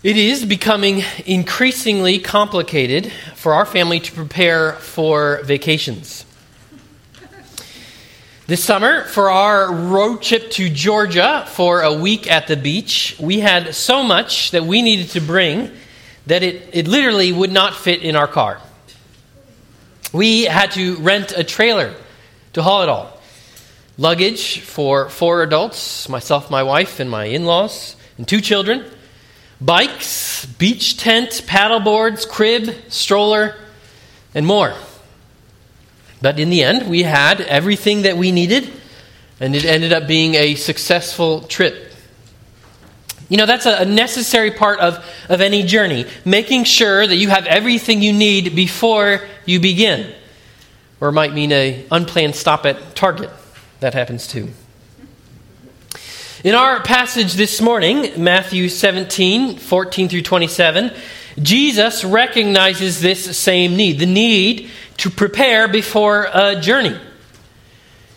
It is becoming increasingly complicated for our family to prepare for vacations. This summer, for our road trip to Georgia for a week at the beach, we had so much that we needed to bring that it, it literally would not fit in our car. We had to rent a trailer to haul it all. Luggage for four adults, myself, my wife, and my in laws, and two children bikes, beach tent, paddle boards, crib, stroller, and more. But in the end, we had everything that we needed, and it ended up being a successful trip. You know, that's a necessary part of, of any journey, making sure that you have everything you need before you begin. Or it might mean a unplanned stop at Target. That happens too. In our passage this morning, Matthew 17, 14 through 27, Jesus recognizes this same need the need to prepare before a journey.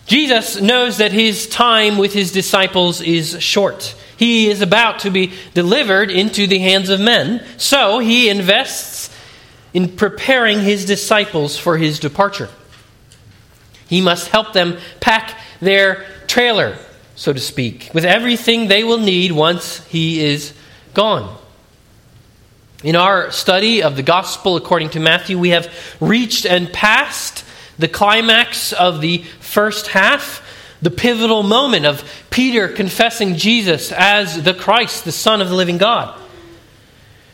Jesus knows that his time with his disciples is short. He is about to be delivered into the hands of men, so he invests in preparing his disciples for his departure. He must help them pack their trailer so to speak, with everything they will need once he is gone. In our study of the gospel according to Matthew, we have reached and passed the climax of the first half, the pivotal moment of Peter confessing Jesus as the Christ, the Son of the living God.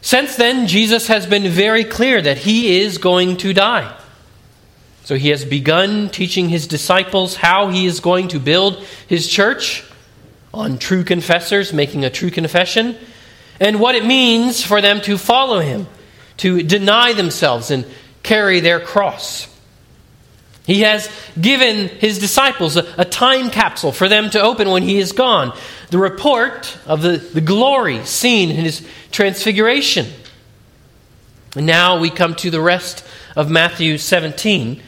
Since then, Jesus has been very clear that he is going to die. So he has begun teaching his disciples how he is going to build his church on true confessors making a true confession and what it means for them to follow him, to deny themselves and carry their cross. He has given his disciples a, a, time capsule for them to open when he is gone. The report of the, the glory seen in his transfiguration. And now we come to the rest of Matthew 17,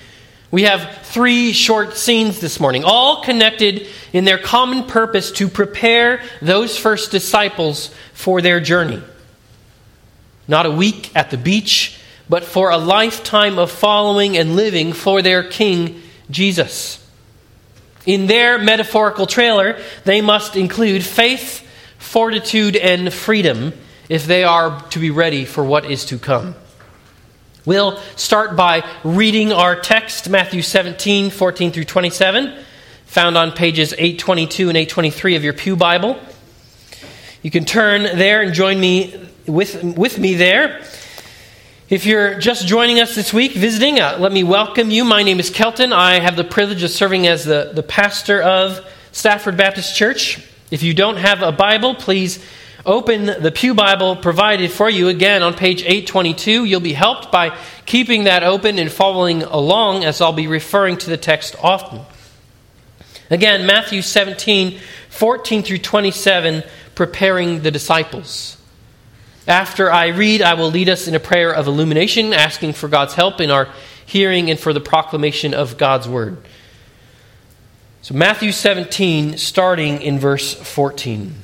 we have three short scenes this morning, all connected in their common purpose to prepare those first disciples for their journey. Not a week at the beach, but for a lifetime of following and living for their King Jesus. In their metaphorical trailer, they must include faith, fortitude, and freedom if they are to be ready for what is to come. We'll start by reading our text, Matthew 17, 14 through 27, found on pages 822 and 823 of your Pew Bible. You can turn there and join me with, with me there. If you're just joining us this week, visiting, uh, let me welcome you. My name is Kelton. I have the privilege of serving as the, the pastor of Stafford Baptist Church. If you don't have a Bible, please Open the Pew Bible provided for you again on page 822. You'll be helped by keeping that open and following along as I'll be referring to the text often. Again, Matthew 17, 14 through 27, preparing the disciples. After I read, I will lead us in a prayer of illumination, asking for God's help in our hearing and for the proclamation of God's word. So, Matthew 17, starting in verse 14.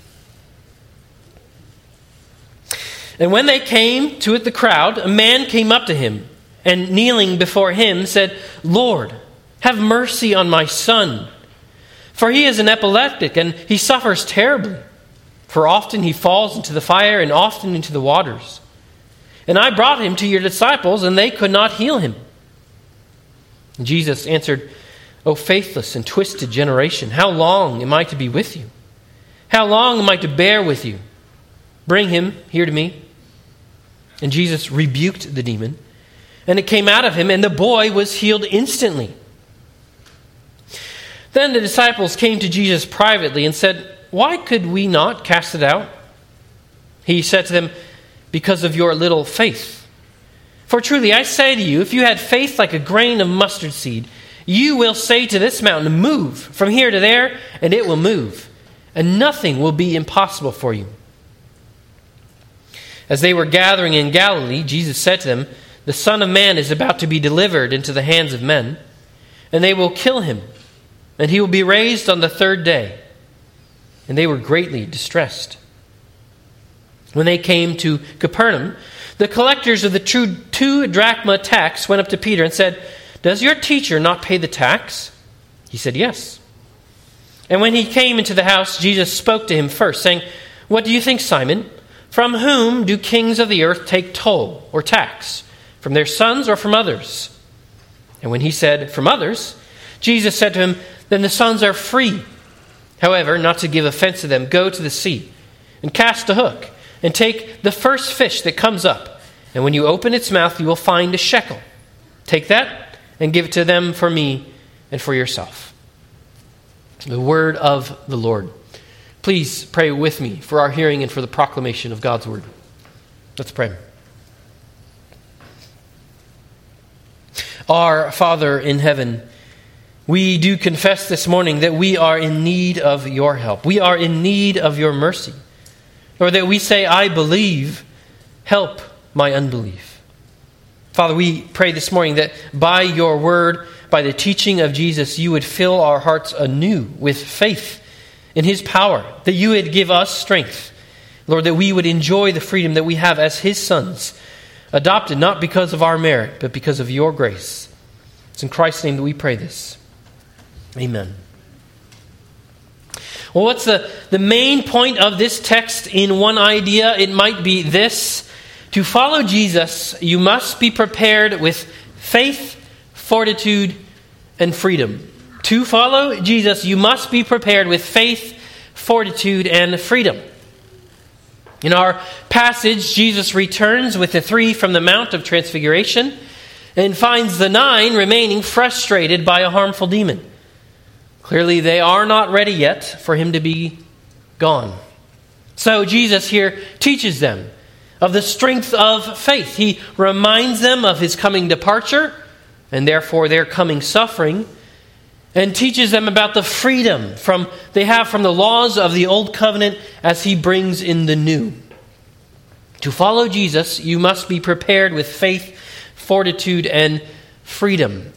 And when they came to it, the crowd, a man came up to him and kneeling before him said, Lord, have mercy on my son. For he is an epileptic and he suffers terribly. For often he falls into the fire and often into the waters. And I brought him to your disciples, and they could not heal him. And Jesus answered, O faithless and twisted generation, how long am I to be with you? How long am I to bear with you? Bring him here to me. And Jesus rebuked the demon, and it came out of him, and the boy was healed instantly. Then the disciples came to Jesus privately and said, Why could we not cast it out? He said to them, Because of your little faith. For truly I say to you, if you had faith like a grain of mustard seed, you will say to this mountain, Move from here to there, and it will move, and nothing will be impossible for you. As they were gathering in Galilee, Jesus said to them, The Son of Man is about to be delivered into the hands of men, and they will kill him, and he will be raised on the third day. And they were greatly distressed. When they came to Capernaum, the collectors of the true two drachma tax went up to Peter and said, Does your teacher not pay the tax? He said, Yes. And when he came into the house, Jesus spoke to him first, saying, What do you think, Simon? From whom do kings of the earth take toll or tax? From their sons or from others? And when he said, From others, Jesus said to him, Then the sons are free. However, not to give offense to them, go to the sea and cast a hook and take the first fish that comes up. And when you open its mouth, you will find a shekel. Take that and give it to them for me and for yourself. The word of the Lord. Please pray with me for our hearing and for the proclamation of God's word. Let's pray. Our Father in heaven, we do confess this morning that we are in need of your help. We are in need of your mercy. Or that we say, I believe, help my unbelief. Father, we pray this morning that by your word, by the teaching of Jesus, you would fill our hearts anew with faith in his power, that you would give us strength. Lord, that we would enjoy the freedom that we have as his sons, adopted not because of our merit, but because of your grace. It's in Christ's name that we pray this. Amen. Well, what's the, the main point of this text in one idea? It might be this To follow Jesus, you must be prepared with faith, fortitude, and freedom. To follow Jesus, you must be prepared with faith, fortitude, and freedom. In our passage, Jesus returns with the three from the Mount of Transfiguration and finds the nine remaining frustrated by a harmful demon. Clearly, they are not ready yet for him to be gone. So, Jesus here teaches them of the strength of faith. He reminds them of his coming departure and therefore their coming suffering and teaches them about the freedom from they have from the laws of the old covenant as he brings in the new. To follow Jesus, you must be prepared with faith, fortitude, and freedom.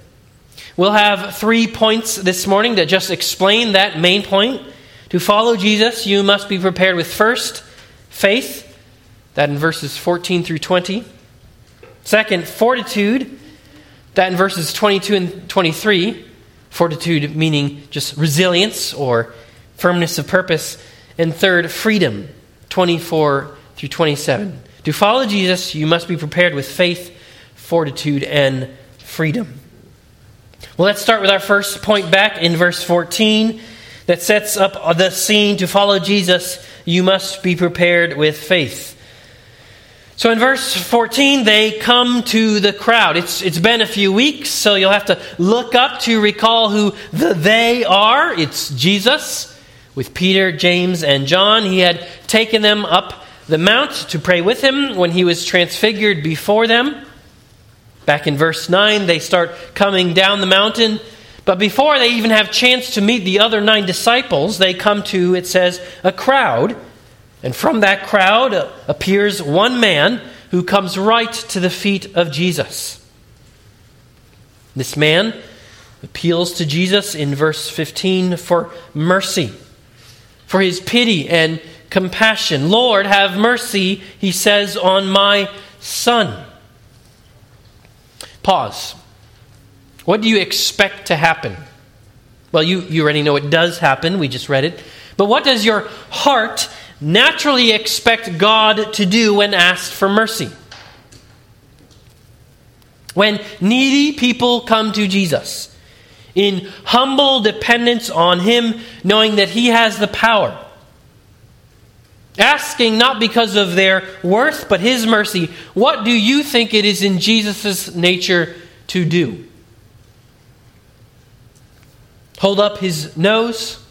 We'll have three points this morning that just explain that main point. To follow Jesus, you must be prepared with first, faith, that in verses 14 through 20. Second, fortitude, that in verses 22 and 23. Fortitude meaning just resilience or firmness of purpose. And third, freedom, 24 through 27. To follow Jesus, you must be prepared with faith, fortitude, and freedom. Well, let's start with our first point back in verse 14 that sets up the scene. To follow Jesus, you must be prepared with faith. So in verse 14, they come to the crowd. It's, it's been a few weeks, so you'll have to look up to recall who the they are. It's Jesus with Peter, James, and John. He had taken them up the mount to pray with him when he was transfigured before them. Back in verse 9, they start coming down the mountain. But before they even have chance to meet the other nine disciples, they come to, it says, a crowd. And from that crowd appears one man who comes right to the feet of Jesus. This man appeals to Jesus in verse 15 for mercy, for his pity and compassion. Lord, have mercy, he says, on my son. Pause. What do you expect to happen? Well, you, you already know it does happen. We just read it. But what does your heart naturally expect God to do when asked for mercy? When needy people come to Jesus in humble dependence on Him, knowing that He has the power asking not because of their worth, but his mercy, what do you think it is in Jesus' nature to do? Hold up his nose?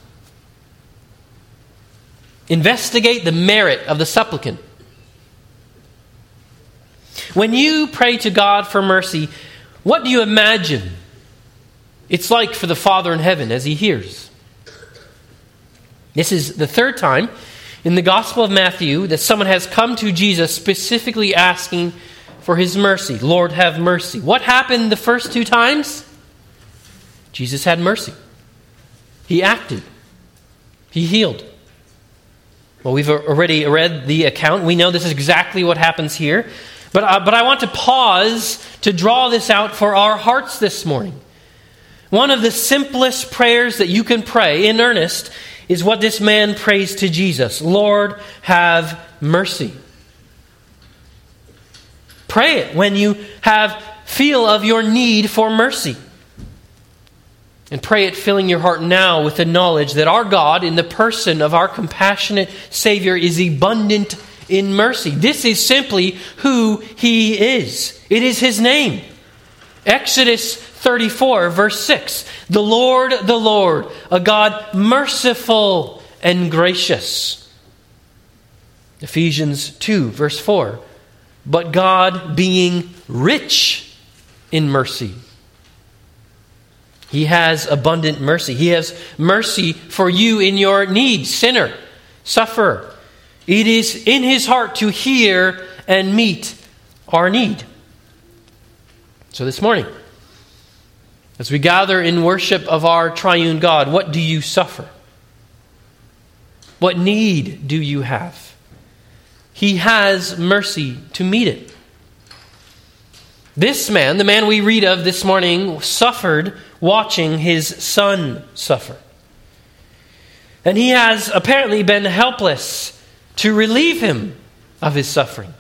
Investigate the merit of the supplicant. When you pray to God for mercy, what do you imagine it's like for the Father in heaven as he hears? This is the third time in the Gospel of Matthew that someone has come to Jesus specifically asking for his mercy. Lord, have mercy. What happened the first two times? Jesus had mercy. He acted, he healed. Well, we've already read the account. We know this is exactly what happens here. But, uh, but I want to pause to draw this out for our hearts this morning. One of the simplest prayers that you can pray in earnest is what this man prays to Jesus Lord, have mercy. Pray it when you have feel of your need for mercy. And pray it filling your heart now with the knowledge that our God, in the person of our compassionate Savior, is abundant in mercy. This is simply who He is, it is His name. Exodus 34, verse 6 The Lord, the Lord, a God merciful and gracious. Ephesians 2, verse 4 But God being rich in mercy. He has abundant mercy. He has mercy for you in your need, sinner, sufferer. It is in his heart to hear and meet our need. So this morning, as we gather in worship of our triune God, what do you suffer? What need do you have? He has mercy to meet it. This man, the man we read of this morning, suffered watching his son suffer. And he has apparently been helpless to relieve him of his suffering.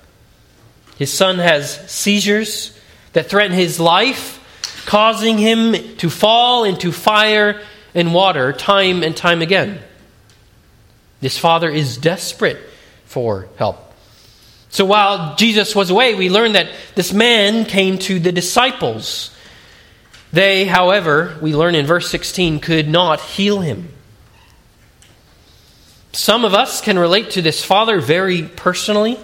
His son has seizures that threaten his life, causing him to fall into fire and water time and time again. This father is desperate for help. So while Jesus was away, we learn that this man came to the disciples. They, however, we learn in verse 16, could not heal him. Some of us can relate to this father very personally.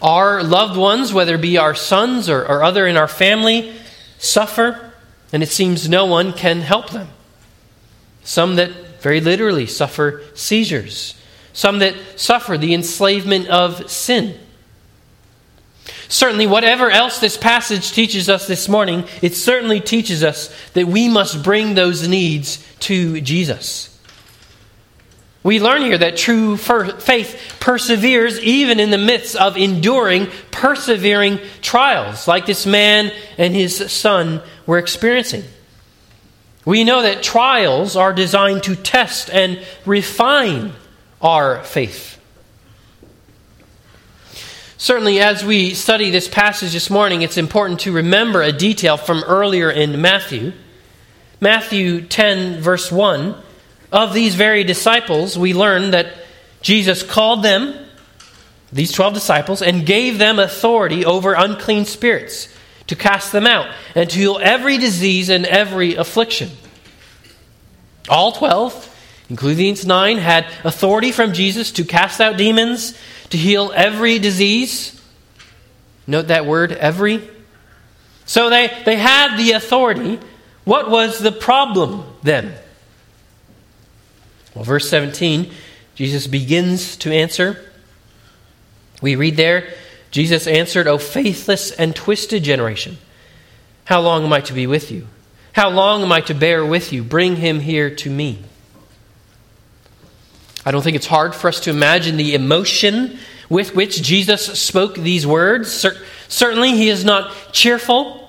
Our loved ones, whether it be our sons or, or other in our family, suffer, and it seems no one can help them. Some that very literally suffer seizures, some that suffer the enslavement of sin. Certainly, whatever else this passage teaches us this morning, it certainly teaches us that we must bring those needs to Jesus. We learn here that true faith perseveres even in the midst of enduring, persevering trials, like this man and his son were experiencing. We know that trials are designed to test and refine our faith. Certainly, as we study this passage this morning, it's important to remember a detail from earlier in Matthew. Matthew 10, verse 1 of these very disciples, we learn that Jesus called them, these 12 disciples, and gave them authority over unclean spirits to cast them out and to heal every disease and every affliction. All 12, including these nine, had authority from Jesus to cast out demons, to heal every disease. Note that word, every. So they, they had the authority. What was the problem then? Well, verse 17, Jesus begins to answer. We read there, Jesus answered, O faithless and twisted generation, how long am I to be with you? How long am I to bear with you? Bring him here to me. I don't think it's hard for us to imagine the emotion with which Jesus spoke these words. Certainly, he is not cheerful.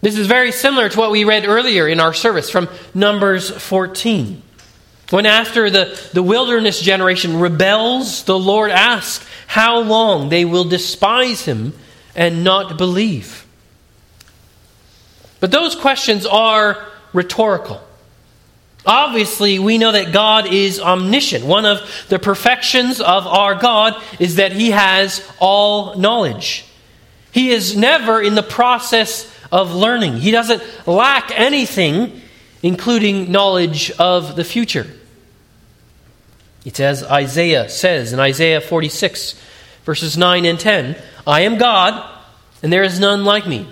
This is very similar to what we read earlier in our service from Numbers 14. When after the, the wilderness generation rebels, the Lord asks how long they will despise him and not believe. But those questions are rhetorical. Obviously, we know that God is omniscient. One of the perfections of our God is that he has all knowledge. He is never in the process of learning, he doesn't lack anything including knowledge of the future. It's as Isaiah says in Isaiah 46, verses 9 and 10 I am God, and there is none like me.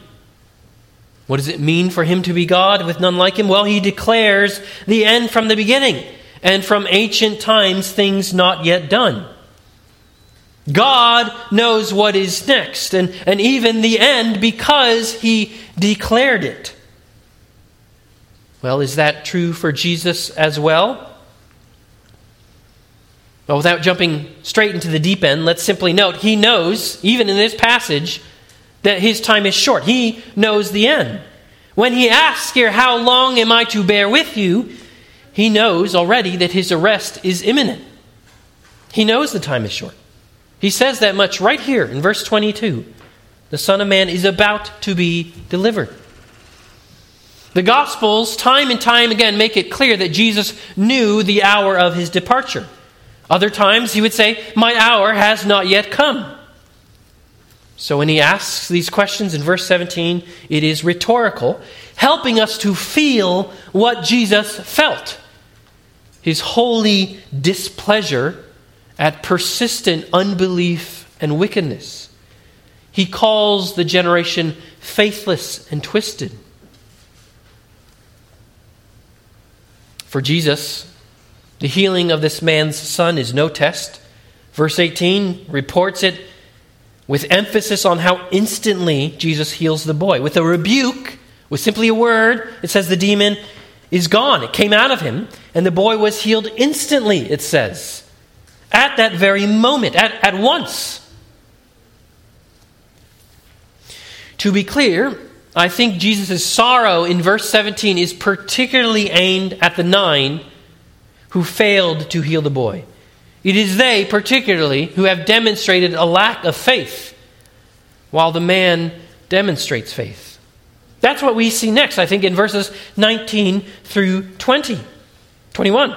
What does it mean for him to be God with none like him? Well, he declares the end from the beginning, and from ancient times things not yet done. God knows what is next, and, and even the end because he declared it. Well, is that true for Jesus as well? Well, without jumping straight into the deep end, let's simply note he knows, even in this passage, that his time is short. He knows the end. When he asks here, How long am I to bear with you? he knows already that his arrest is imminent. He knows the time is short. He says that much right here in verse 22. The Son of Man is about to be delivered. The Gospels, time and time again, make it clear that Jesus knew the hour of his departure. Other times he would say, My hour has not yet come. So when he asks these questions in verse 17, it is rhetorical, helping us to feel what Jesus felt his holy displeasure at persistent unbelief and wickedness. He calls the generation faithless and twisted. For Jesus, the healing of this man's son is no test. Verse 18 reports it with emphasis on how instantly Jesus heals the boy. With a rebuke, with simply a word, it says the demon is gone. It came out of him, and the boy was healed instantly, it says. At that very moment, at, at once. To be clear, I think Jesus' sorrow in verse 17 is particularly aimed at the nine who failed to heal the boy. It is they, particularly, who have demonstrated a lack of faith, while the man demonstrates faith. That's what we see next, I think, in verses 19 through 20. 21.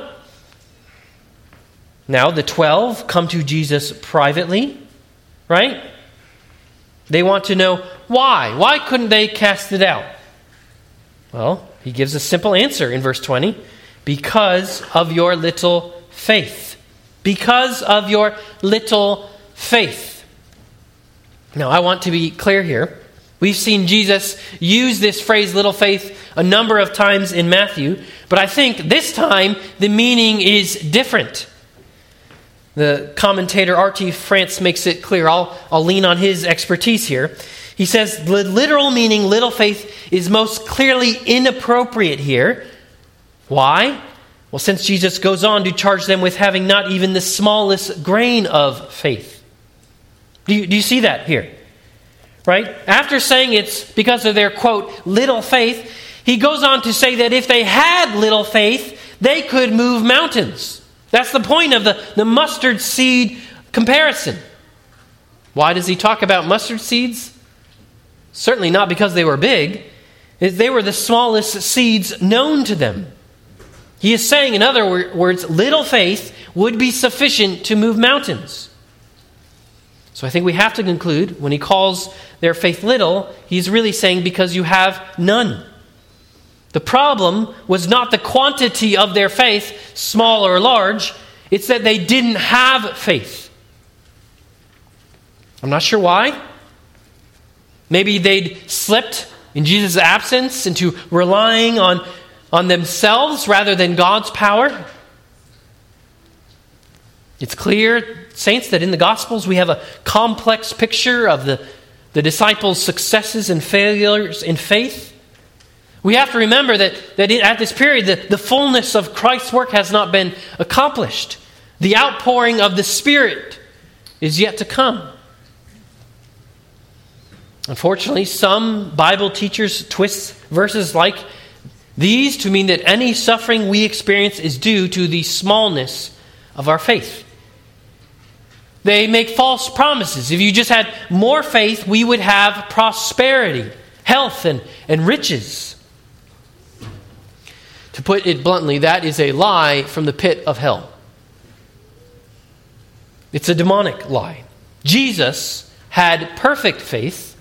Now, the 12 come to Jesus privately, right? They want to know why. Why couldn't they cast it out? Well, he gives a simple answer in verse 20 because of your little faith. Because of your little faith. Now, I want to be clear here. We've seen Jesus use this phrase, little faith, a number of times in Matthew, but I think this time the meaning is different. The commentator R.T. France makes it clear. I'll, I'll lean on his expertise here. He says the literal meaning, little faith, is most clearly inappropriate here why? Well, since Jesus goes on to charge them with having not even the smallest grain of faith. Do you, do you see that here? Right? After saying it's because of their, quote, little faith, he goes on to say that if they had little faith, they could move mountains. That's the point of the, the mustard seed comparison. Why does he talk about mustard seeds? Certainly not because they were big. They were the smallest seeds known to them. He is saying, in other words, little faith would be sufficient to move mountains. So I think we have to conclude when he calls their faith little, he's really saying because you have none. The problem was not the quantity of their faith, small or large, it's that they didn't have faith. I'm not sure why. Maybe they'd slipped in Jesus' absence into relying on on themselves rather than God's power? It's clear, saints, that in the Gospels we have a complex picture of the, the disciples' successes and failures in faith. We have to remember that, that at this period, the, the fullness of Christ's work has not been accomplished. The outpouring of the Spirit is yet to come. Unfortunately, some Bible teachers twist verses like these to mean that any suffering we experience is due to the smallness of our faith. They make false promises. If you just had more faith, we would have prosperity, health, and, and riches. To put it bluntly, that is a lie from the pit of hell. It's a demonic lie. Jesus had perfect faith,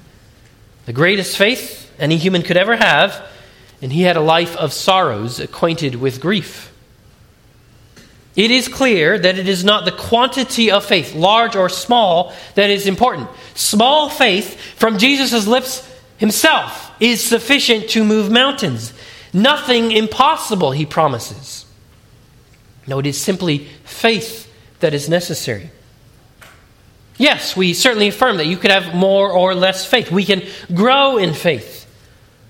the greatest faith any human could ever have and he had a life of sorrows, acquainted with grief. It is clear that it is not the quantity of faith, large or small, that is important. Small faith from Jesus' lips himself is sufficient to move mountains. Nothing impossible, he promises. No, it is simply faith that is necessary. Yes, we certainly affirm that you could have more or less faith. We can grow in faith.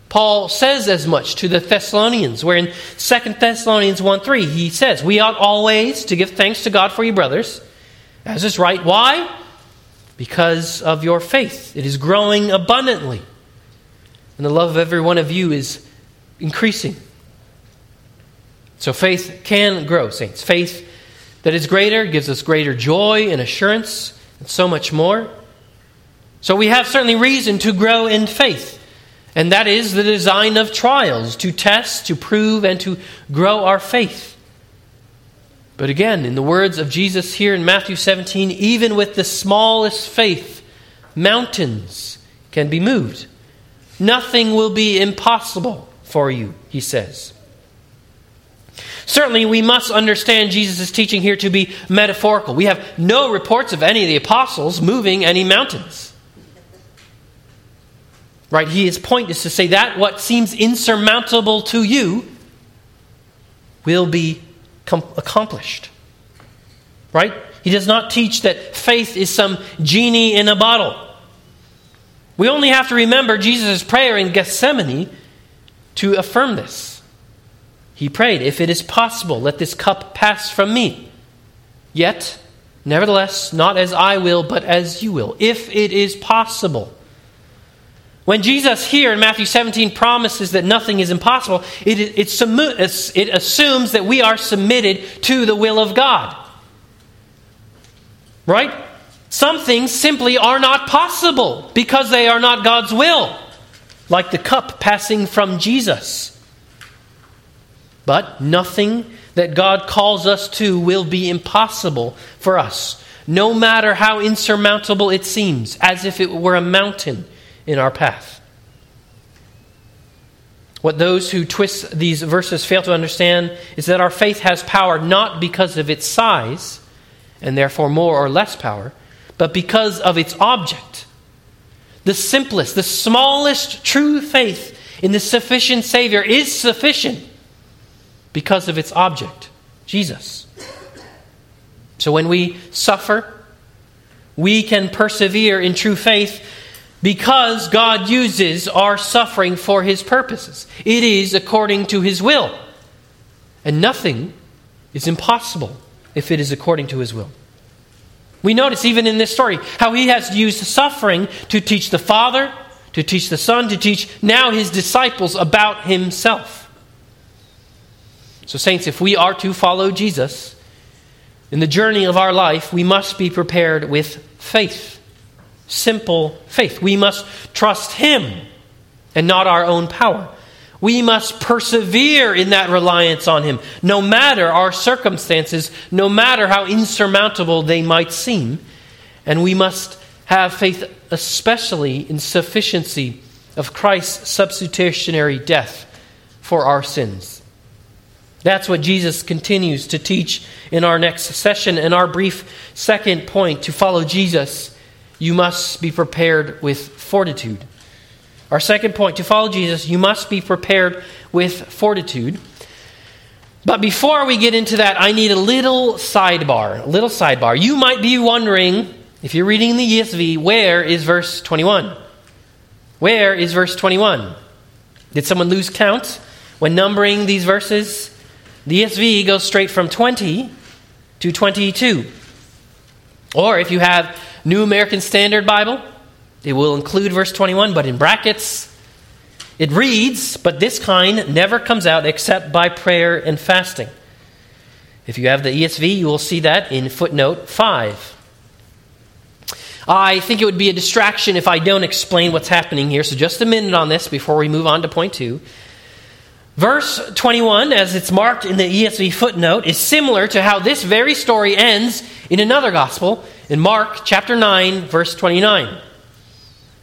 Paul says as much to the Thessalonians, where in 2 Thessalonians 1 3, he says, We ought always to give thanks to God for you, brothers, as is right. Why? Because of your faith. It is growing abundantly. And the love of every one of you is increasing. So faith can grow, saints. Faith that is greater gives us greater joy and assurance, and so much more. So we have certainly reason to grow in faith. And that is the design of trials to test, to prove, and to grow our faith. But again, in the words of Jesus here in Matthew 17, even with the smallest faith, mountains can be moved. Nothing will be impossible for you, he says. Certainly, we must understand Jesus' teaching here to be metaphorical. We have no reports of any of the apostles moving any mountains. Right? He is point is to say that what seems insurmountable to you will be com- accomplished. Right? He does not teach that faith is some genie in a bottle. We only have to remember Jesus' prayer in Gethsemane to affirm this. He prayed, If it is possible, let this cup pass from me. Yet, nevertheless, not as I will, but as you will. If it is possible. When Jesus here in Matthew 17 promises that nothing is impossible, it, it, it, assumes that we are submitted to the will of God. Right? Some things simply are not possible because they are not God's will, like the cup passing from Jesus. But nothing that God calls us to will be impossible for us, no matter how insurmountable it seems, as if it were a mountain in our path. What those who twist these verses fail to understand is that our faith has power not because of its size, and therefore more or less power, but because of its object. The simplest, the smallest true faith in the sufficient Savior is sufficient because of its object, Jesus. So when we suffer, we can persevere in true faith because God uses our suffering for his purposes. It is according to his will. And nothing is impossible if it is according to his will. We notice even in this story how he has used suffering to teach the Father, to teach the Son, to teach now his disciples about himself. So, saints, if we are to follow Jesus in the journey of our life, we must be prepared with faith simple faith. We must trust Him and not our own power. We must persevere in that reliance on Him, no matter our circumstances, no matter how insurmountable they might seem. And we must have faith, especially in sufficiency of Christ's substitutionary death for our sins. That's what Jesus continues to teach in our next session. And our brief second point to follow Jesus you must be prepared with fortitude. Our second point to follow Jesus, you must be prepared with fortitude. But before we get into that, I need a little sidebar. A little sidebar. You might be wondering, if you're reading the ESV, where is verse 21? Where is verse 21? Did someone lose count when numbering these verses? The ESV goes straight from 20 to 22. Or if you have New American Standard Bible, it will include verse 21, but in brackets, it reads, But this kind never comes out except by prayer and fasting. If you have the ESV, you will see that in footnote 5. I think it would be a distraction if I don't explain what's happening here, so just a minute on this before we move on to point 2. Verse 21, as it's marked in the ESV footnote, is similar to how this very story ends in another gospel in Mark chapter 9, verse 29.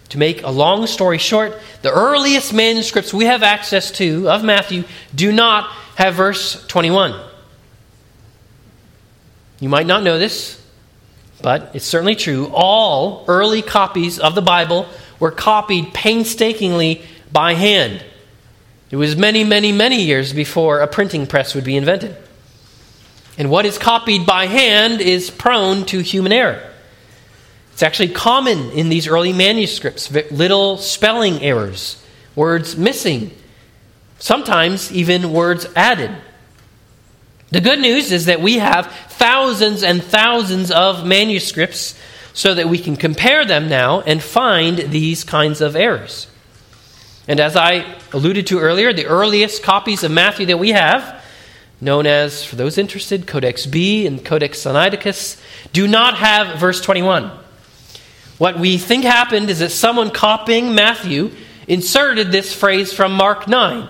To make a long story short, the earliest manuscripts we have access to of Matthew do not have verse 21. You might not know this, but it's certainly true. All early copies of the Bible were copied painstakingly by hand. It was many, many, many years before a printing press would be invented. And what is copied by hand is prone to human error. It's actually common in these early manuscripts, little spelling errors words missing, sometimes even words added. The good news is that we have thousands and thousands of manuscripts so that we can compare them now and find these kinds of errors. And as I alluded to earlier, the earliest copies of Matthew that we have, known as, for those interested, Codex B and Codex Sinaiticus, do not have verse 21. What we think happened is that someone copying Matthew inserted this phrase from Mark 9.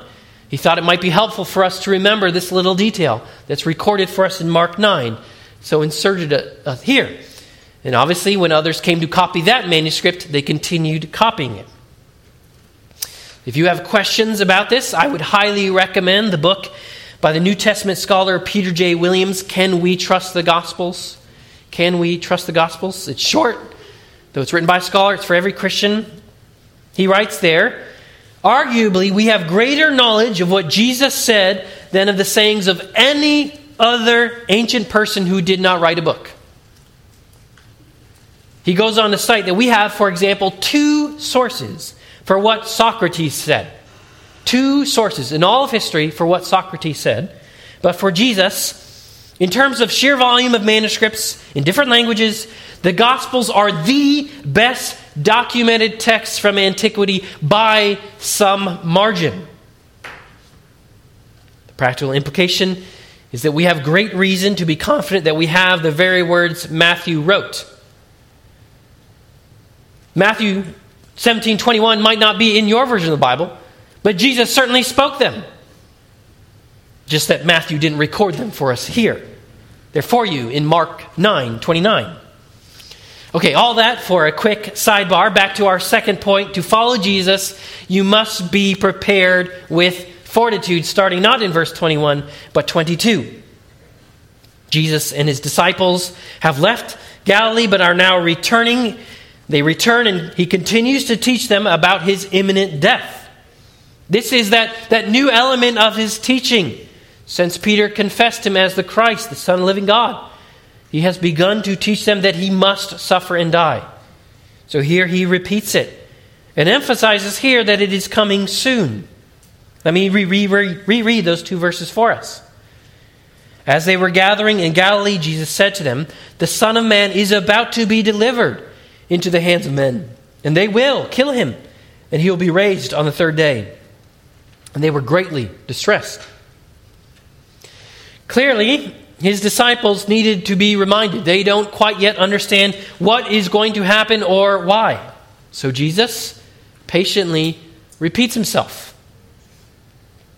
He thought it might be helpful for us to remember this little detail that's recorded for us in Mark 9, so inserted it uh, here. And obviously, when others came to copy that manuscript, they continued copying it. If you have questions about this, I would highly recommend the book by the New Testament scholar Peter J. Williams, Can We Trust the Gospels? Can We Trust the Gospels? It's short, though it's written by a scholar, it's for every Christian. He writes there, arguably, we have greater knowledge of what Jesus said than of the sayings of any other ancient person who did not write a book. He goes on to cite that we have, for example, two sources for what Socrates said. Two sources in all of history for what Socrates said. But for Jesus, in terms of sheer volume of manuscripts in different languages, the Gospels are the best documented texts from antiquity by some margin. The practical implication is that we have great reason to be confident that we have the very words Matthew wrote. Matthew 17 21 might not be in your version of the Bible, but Jesus certainly spoke them. Just that Matthew didn't record them for us here. They're for you in Mark 9 29. Okay, all that for a quick sidebar. Back to our second point. To follow Jesus, you must be prepared with fortitude, starting not in verse 21, but 22. Jesus and his disciples have left Galilee, but are now returning they return and he continues to teach them about his imminent death. This is that, that new element of his teaching. Since Peter confessed him as the Christ, the Son of the living God, he has begun to teach them that he must suffer and die. So here he repeats it and emphasizes here that it is coming soon. Let me reread re- re- those two verses for us. As they were gathering in Galilee, Jesus said to them, The Son of Man is about to be delivered into the hands of men. And they will kill him, and he will be raised on the third day. And they were greatly distressed. Clearly, his disciples needed to be reminded. They don't quite yet understand what is going to happen or why. So Jesus patiently repeats himself.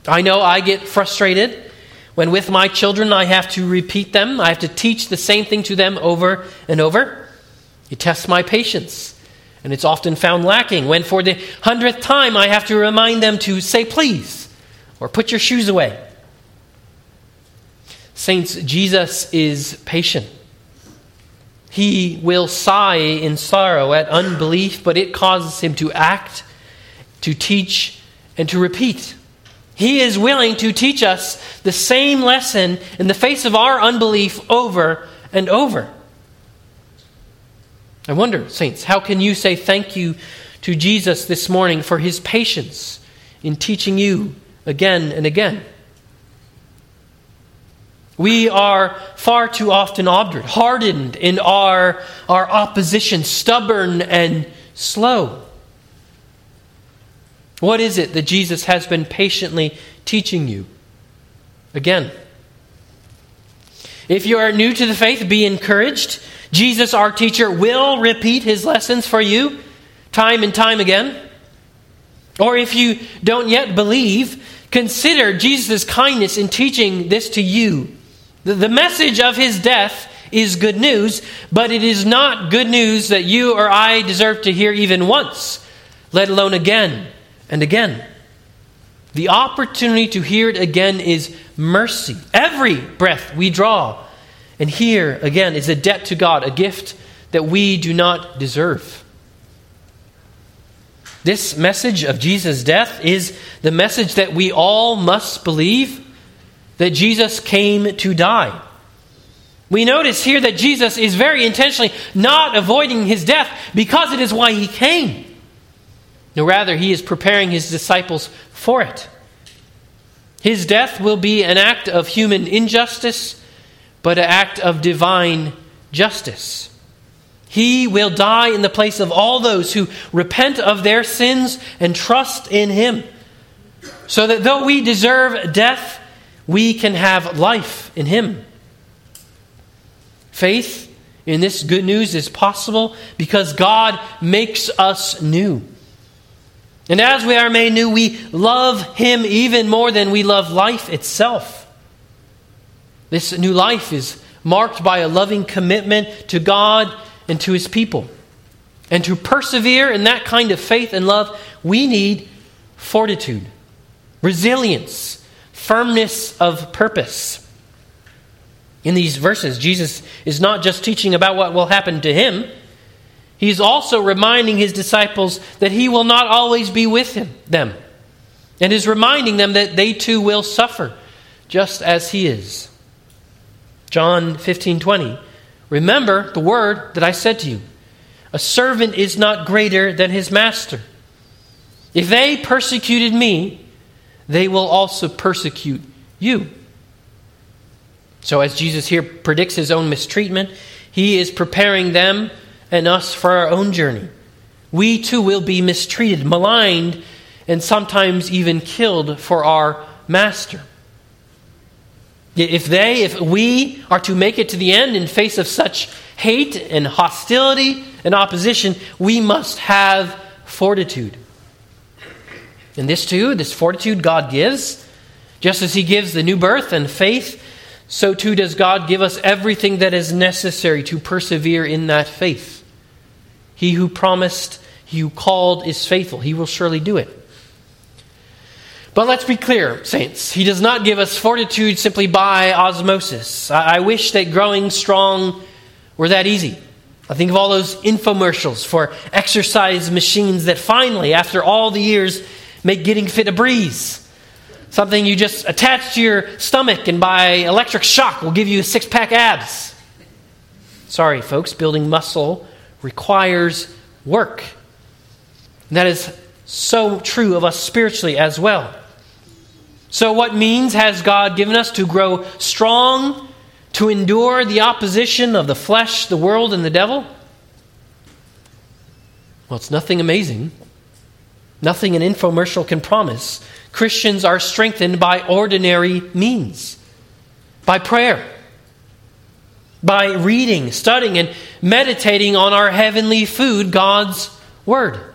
I know I get frustrated when with my children I have to repeat them. I have to teach the same thing to them over and over. It tests my patience, and it's often found lacking when, for the hundredth time, I have to remind them to say please or put your shoes away. Saints, Jesus is patient. He will sigh in sorrow at unbelief, but it causes him to act, to teach, and to repeat. He is willing to teach us the same lesson in the face of our unbelief over and over. I wonder, saints, how can you say thank you to Jesus this morning for his patience in teaching you again and again? We are far too often obdurate, hardened in our, our opposition, stubborn and slow. What is it that Jesus has been patiently teaching you? Again, if you are new to the faith, be encouraged. Jesus, our teacher, will repeat his lessons for you time and time again. Or if you don't yet believe, consider Jesus' kindness in teaching this to you. The message of his death is good news, but it is not good news that you or I deserve to hear even once, let alone again and again. The opportunity to hear it again is mercy. Every breath we draw and here, again, is a debt to God, a gift that we do not deserve. This message of Jesus' death is the message that we all must believe that Jesus came to die. We notice here that Jesus is very intentionally not avoiding his death because it is why he came. No, rather, he is preparing his disciples for it. His death will be an act of human injustice, but an act of divine justice. He will die in the place of all those who repent of their sins and trust in him, so that though we deserve death, we can have life in him. Faith in this good news is possible because God makes us new. And as we are made new, we love Him even more than we love life itself. This new life is marked by a loving commitment to God and to His people. And to persevere in that kind of faith and love, we need fortitude, resilience, firmness of purpose. In these verses, Jesus is not just teaching about what will happen to him He's also reminding his disciples that he will not always be with him, them, and is reminding them that they too will suffer, just as he is. John 15 20. Remember the word that I said to you A servant is not greater than his master. If they persecuted me, they will also persecute you. So, as Jesus here predicts his own mistreatment, he is preparing them and us for our own journey. We too will be mistreated, maligned, and sometimes even killed for our master. If they, if we are to make it to the end in face of such hate and hostility and opposition, we must have fortitude. And this too, this fortitude God gives, just as He gives the new birth and faith, so too does God give us everything that is necessary to persevere in that faith. He who promised, he who called is faithful. He will surely do it. But let's be clear, saints. He does not give us fortitude simply by osmosis. I, wish that growing strong were that easy. I think of all those infomercials for exercise machines that finally, after all the years, make getting fit a breeze. Something you just attach to your stomach and by electric shock will give you six pack abs. Sorry, folks, building muscle requires work. And that is so true of us spiritually as well. So, what means has God given us to grow strong, to endure the opposition of the flesh, the world, and the devil? Well, it's nothing amazing. Nothing an infomercial can promise. Christians are strengthened by ordinary means, by prayer by reading, studying, and meditating on our heavenly food, God's Word.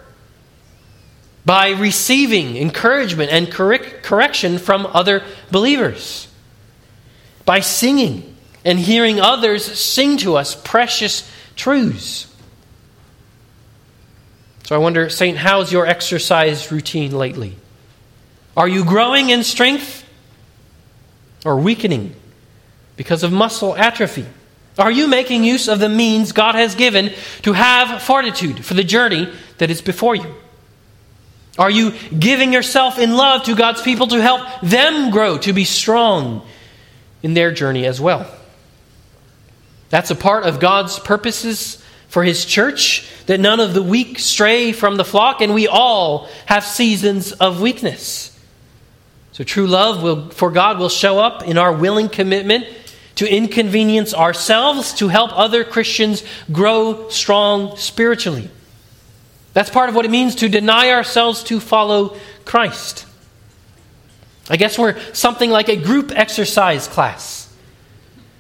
By receiving encouragement and correction from other believers. By singing and hearing others sing to us precious truths. So I wonder, Saint, how's your exercise routine lately? Are you growing in strength or weakening because of muscle atrophy? Are you making use of the means God has given to have fortitude for the journey that is before you? Are you giving yourself in love to God's people to help them grow, to be strong in their journey as well? That's a part of God's purposes for His church, that none of the weak stray from the flock, and we all have seasons of weakness. So true love will, for God will show up in our willing commitment to inconvenience ourselves to help other Christians grow strong spiritually. That's part of what it means to deny ourselves to follow Christ. I guess we're something like a group exercise class.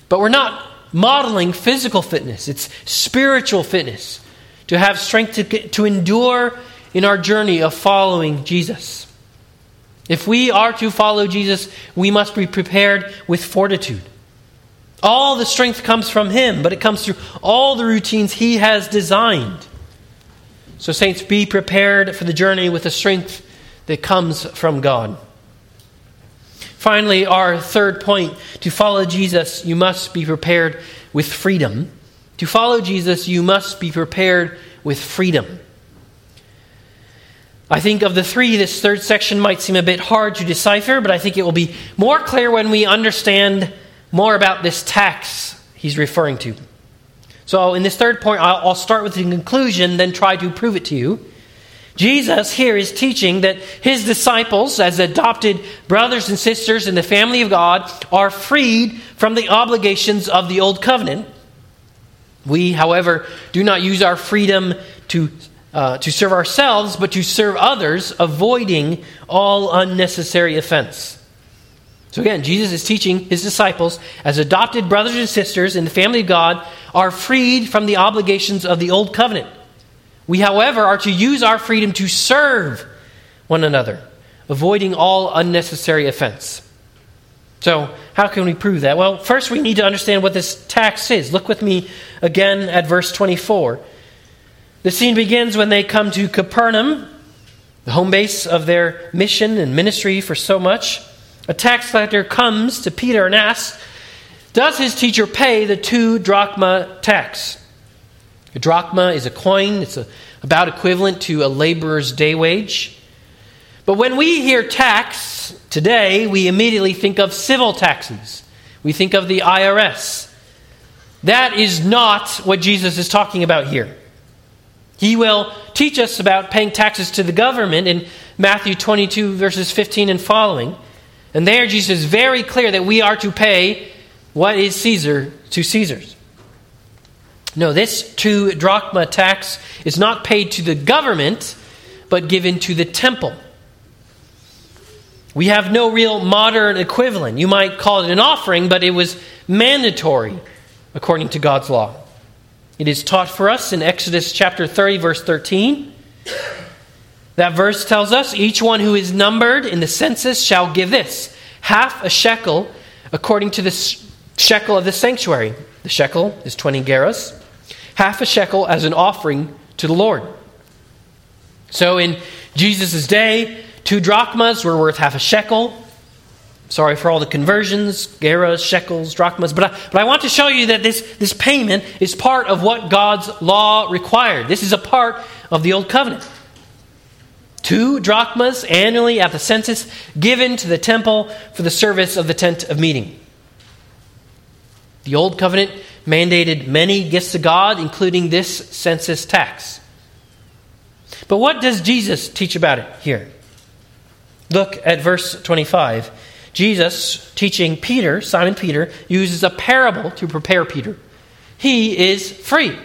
But we're not modeling physical fitness, it's spiritual fitness to have strength to, to endure in our journey of following Jesus. If we are to follow Jesus, we must be prepared with fortitude. All the strength comes from Him, but it comes through all the routines He has designed. So, saints, be prepared for the journey with the strength that comes from God. Finally, our third point to follow Jesus, you must be prepared with freedom. To follow Jesus, you must be prepared with freedom. I think of the three, this third section might seem a bit hard to decipher, but I think it will be more clear when we understand more about this tax he's referring to. So, in this third point, I'll start with the conclusion, then try to prove it to you. Jesus here is teaching that his disciples, as adopted brothers and sisters in the family of God, are freed from the obligations of the old covenant. We, however, do not use our freedom to, uh, to serve ourselves, but to serve others, avoiding all unnecessary offense. So again, Jesus is teaching his disciples, as adopted brothers and sisters in the family of God, are freed from the obligations of the old covenant. We, however, are to use our freedom to serve one another, avoiding all unnecessary offense. So, how can we prove that? Well, first we need to understand what this tax is. Look with me again at verse 24. The scene begins when they come to Capernaum, the home base of their mission and ministry for so much. A tax collector comes to Peter and asks, Does his teacher pay the two drachma tax? A drachma is a coin, it's a, about equivalent to a laborer's day wage. But when we hear tax today, we immediately think of civil taxes. We think of the IRS. That is not what Jesus is talking about here. He will teach us about paying taxes to the government in Matthew 22, verses 15 and following. And there, Jesus is very clear that we are to pay what is Caesar to Caesar's. No, this two drachma tax is not paid to the government, but given to the temple. We have no real modern equivalent. You might call it an offering, but it was mandatory according to God's law. It is taught for us in Exodus chapter 30, verse 13. That verse tells us each one who is numbered in the census shall give this half a shekel according to the shekel of the sanctuary. The shekel is 20 gerahs half a shekel as an offering to the Lord. So in Jesus' day, two drachmas were worth half a shekel. Sorry for all the conversions, gerahs, shekels, drachmas, but I, but I want to show you that this, this payment is part of what God's law required. This is a part of the Old Covenant. Two drachmas annually at the census given to the temple for the service of the tent of meeting. The Old Covenant mandated many gifts to God, including this census tax. But what does Jesus teach about it here? Look at verse 25. Jesus, teaching Peter, Simon Peter, uses a parable to prepare Peter. He is free.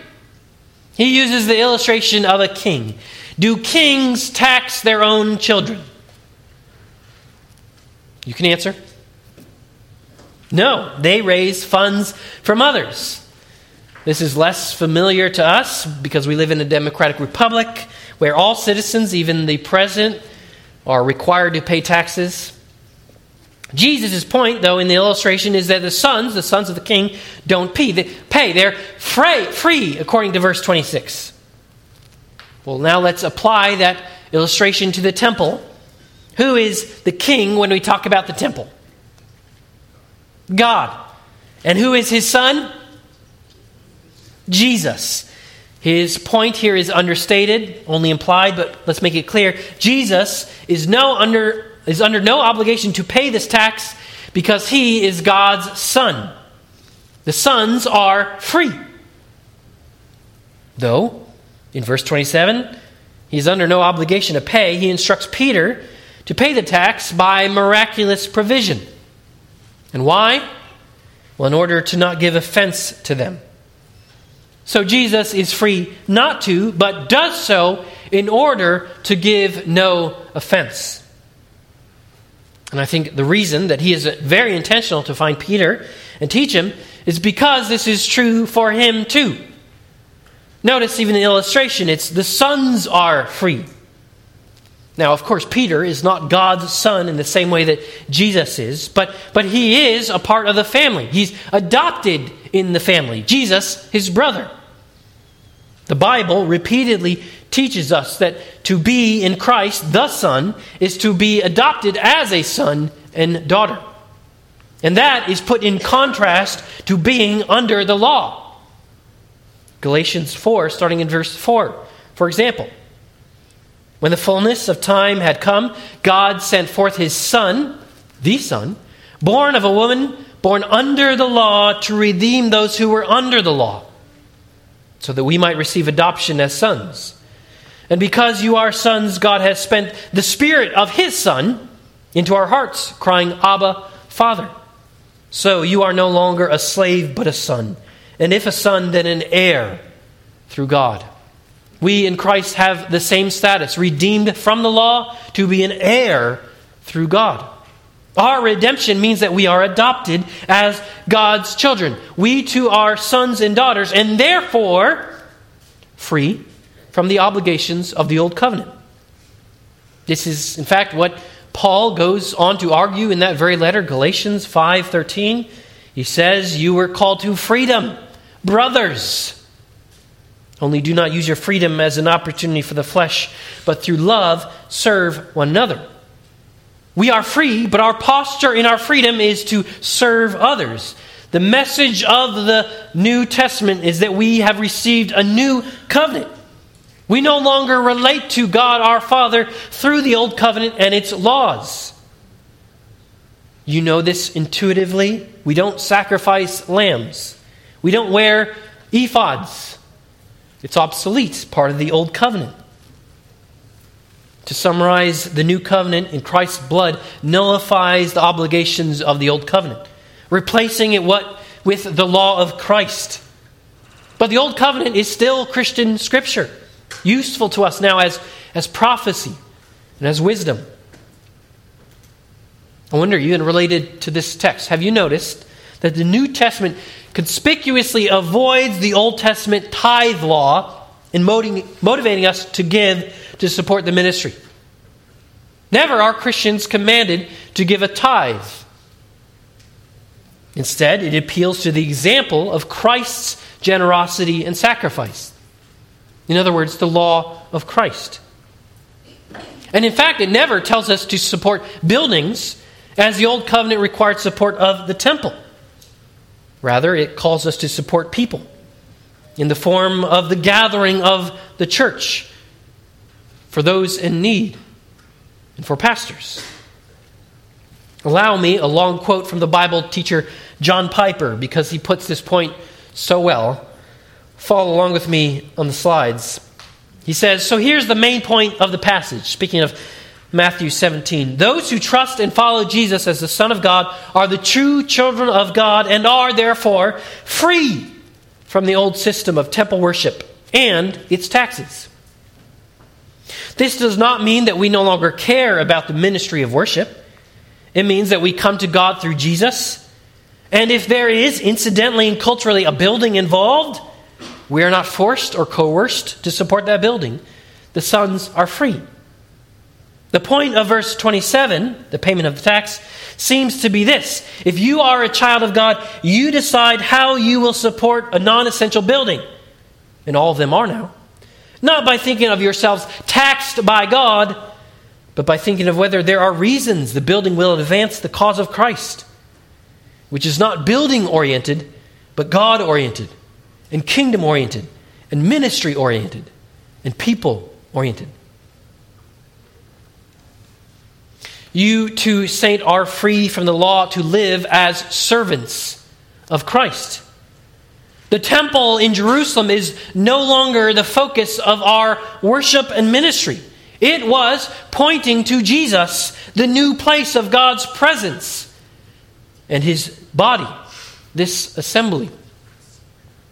He uses the illustration of a king. Do kings tax their own children? You can answer. No, they raise funds from others. This is less familiar to us because we live in a democratic republic where all citizens, even the president, are required to pay taxes. Jesus' point, though, in the illustration is that the sons, the sons of the king, don't pay. They pay. They're free according to verse 26. Well, now let's apply that illustration to the temple. Who is the king when we talk about the temple? God. And who is his son? Jesus. His point here is understated, only implied, but let's make it clear. Jesus is, no under, is under no obligation to pay this tax because he is God's son. The sons are free. Though, in verse 27, he's under no obligation to pay. He instructs Peter to pay the tax by miraculous provision. And why? Well, in order to not give offense to them. So Jesus is free not to, but does so in order to give no offense. And I think the reason that he is very intentional to find Peter and teach him is because this is true for him too. Notice even the illustration, it's the sons are free. Now, of course, Peter is not God's son in the same way that Jesus is, but, but he is a part of the family. He's adopted in the family. Jesus, his brother. The Bible repeatedly teaches us that to be in Christ, the Son, is to be adopted as a son and daughter. And that is put in contrast to being under the law. Galatians 4, starting in verse 4, for example. When the fullness of time had come, God sent forth his Son, the Son, born of a woman, born under the law, to redeem those who were under the law, so that we might receive adoption as sons. And because you are sons, God has spent the Spirit of His Son into our hearts, crying, Abba, Father. So you are no longer a slave, but a son. And if a son, then an heir through God. We in Christ have the same status, redeemed from the law to be an heir through God. Our redemption means that we are adopted as God's children. We too are sons and daughters, and therefore free from the obligations of the old covenant. This is, in fact, what Paul goes on to argue in that very letter, Galatians 5:13. He says, "You were called to freedom, brothers." Only do not use your freedom as an opportunity for the flesh, but through love serve one another. We are free, but our posture in our freedom is to serve others. The message of the New Testament is that we have received a new covenant. We no longer relate to God our Father through the Old Covenant and its laws. You know this intuitively. We don't sacrifice lambs, we don't wear ephods. It's obsolete, part of the Old Covenant. To summarize, the new covenant in Christ's blood nullifies the obligations of the old covenant, replacing it what, with the law of Christ. But the old covenant is still Christian scripture, useful to us now as, as prophecy and as wisdom. I wonder, even related to this text, have you noticed that the New Testament conspicuously avoids the Old Testament tithe law in motivating us to give to support the ministry. Never are Christians commanded to give a tithe. Instead, it appeals to the example of Christ's generosity and sacrifice. In other words, the law of Christ. And in fact, it never tells us to support buildings as the Old Covenant required support of the temple. Rather, it calls us to support people in the form of the gathering of the church for those in need and for pastors. Allow me a long quote from the Bible teacher John Piper because he puts this point so well. Follow along with me on the slides. He says, So here's the main point of the passage, speaking of Matthew 17. Those who trust and follow Jesus as the Son of God are the true children of God and are therefore free from the old system of temple worship and its taxes. This does not mean that we no longer care about the ministry of worship. It means that we come to God through Jesus. And if there is, incidentally and culturally, a building involved, we are not forced or coerced to support that building. The sons are free. The point of verse 27, the payment of the tax, seems to be this. If you are a child of God, you decide how you will support a non essential building. And all of them are now. Not by thinking of yourselves taxed by God, but by thinking of whether there are reasons the building will advance the cause of Christ, which is not building oriented, but God oriented, and kingdom oriented, and ministry oriented, and people oriented. You too, saint, are free from the law to live as servants of Christ. The temple in Jerusalem is no longer the focus of our worship and ministry. It was pointing to Jesus, the new place of God's presence and his body, this assembly.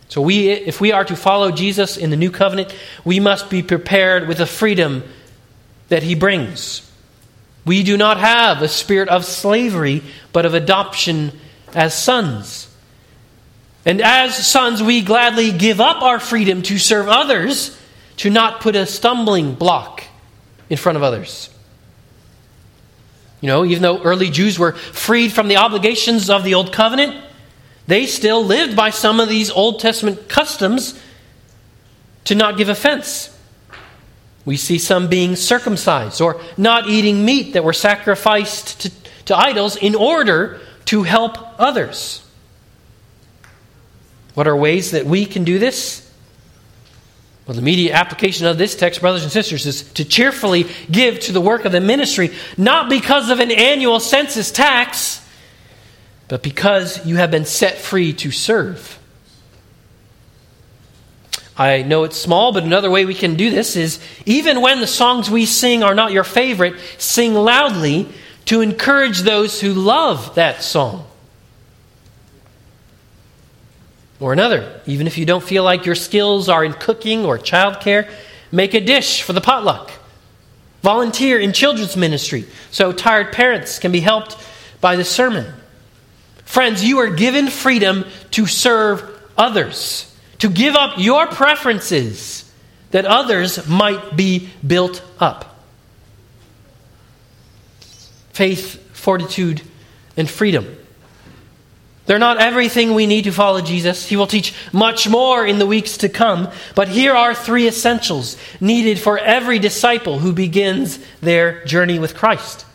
So we if we are to follow Jesus in the new covenant, we must be prepared with the freedom that he brings. We do not have a spirit of slavery, but of adoption as sons. And as sons, we gladly give up our freedom to serve others, to not put a stumbling block in front of others. You know, even though early Jews were freed from the obligations of the Old Covenant, they still lived by some of these Old Testament customs to not give offense. We see some being circumcised or not eating meat that were sacrificed to, to idols in order to help others. What are ways that we can do this? Well, the immediate application of this text, brothers and sisters, is to cheerfully give to the work of the ministry, not because of an annual census tax, but because you have been set free to serve. I know it's small, but another way we can do this is even when the songs we sing are not your favorite, sing loudly to encourage those who love that song. Or another, even if you don't feel like your skills are in cooking or childcare, make a dish for the potluck. Volunteer in children's ministry so tired parents can be helped by the sermon. Friends, you are given freedom to serve others to give up your preferences that others might be built up. Faith, fortitude, and freedom. They're not everything we need to follow Jesus. He will teach much more in the weeks to come. But here are three essentials needed for every disciple who begins their journey with Christ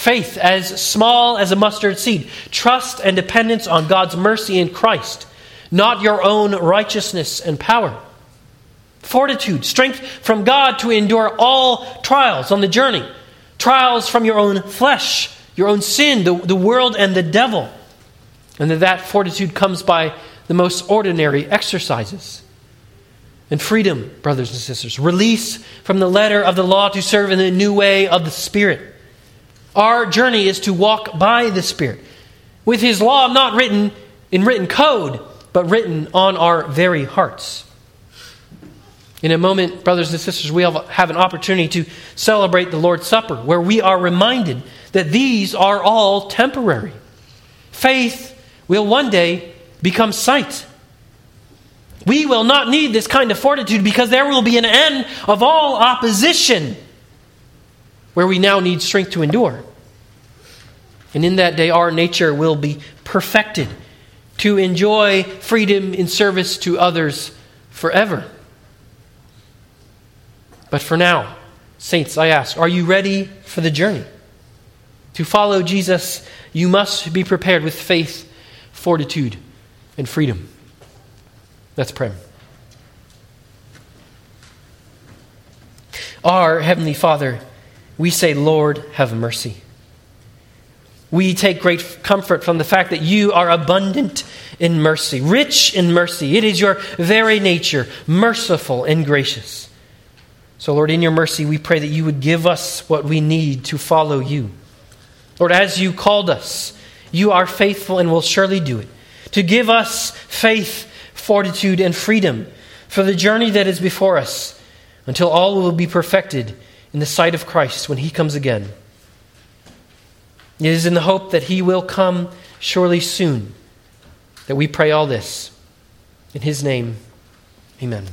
faith, as small as a mustard seed, trust and dependence on God's mercy in Christ, not your own righteousness and power. Fortitude, strength from God to endure all trials on the journey. Trials from your own flesh, your own sin, the, the world, and the devil. And that that fortitude comes by the most ordinary exercises. And freedom, brothers and sisters. Release from the letter of the law to serve in the new way of the Spirit. Our journey is to walk by the Spirit, with His law not written in written code, but written on our very hearts. In a moment, brothers and sisters, we have an opportunity to celebrate the Lord's Supper, where we are reminded that these are all temporary. Faith will one day become sight. We will not need this kind of fortitude because there will be an end of all opposition, where we now need strength to endure. And in that day, our nature will be perfected to enjoy freedom in service to others forever. But for now, saints, I ask, are you ready for the journey? To follow Jesus, you must be prepared with faith, fortitude, and freedom. Let's pray. Our Heavenly Father, we say, Lord, have mercy we take great comfort from the fact that you are abundant in mercy, rich in mercy. It is your very nature, merciful and gracious. So, Lord, in your mercy, we pray that you would give us what we need to follow you. Lord, as you called us, you are faithful and will surely do it. To give us faith, fortitude, and freedom for the journey that is before us until all will be perfected in the sight of Christ when he comes again. It is in the hope that he will come surely soon that we pray all this. In his name, amen.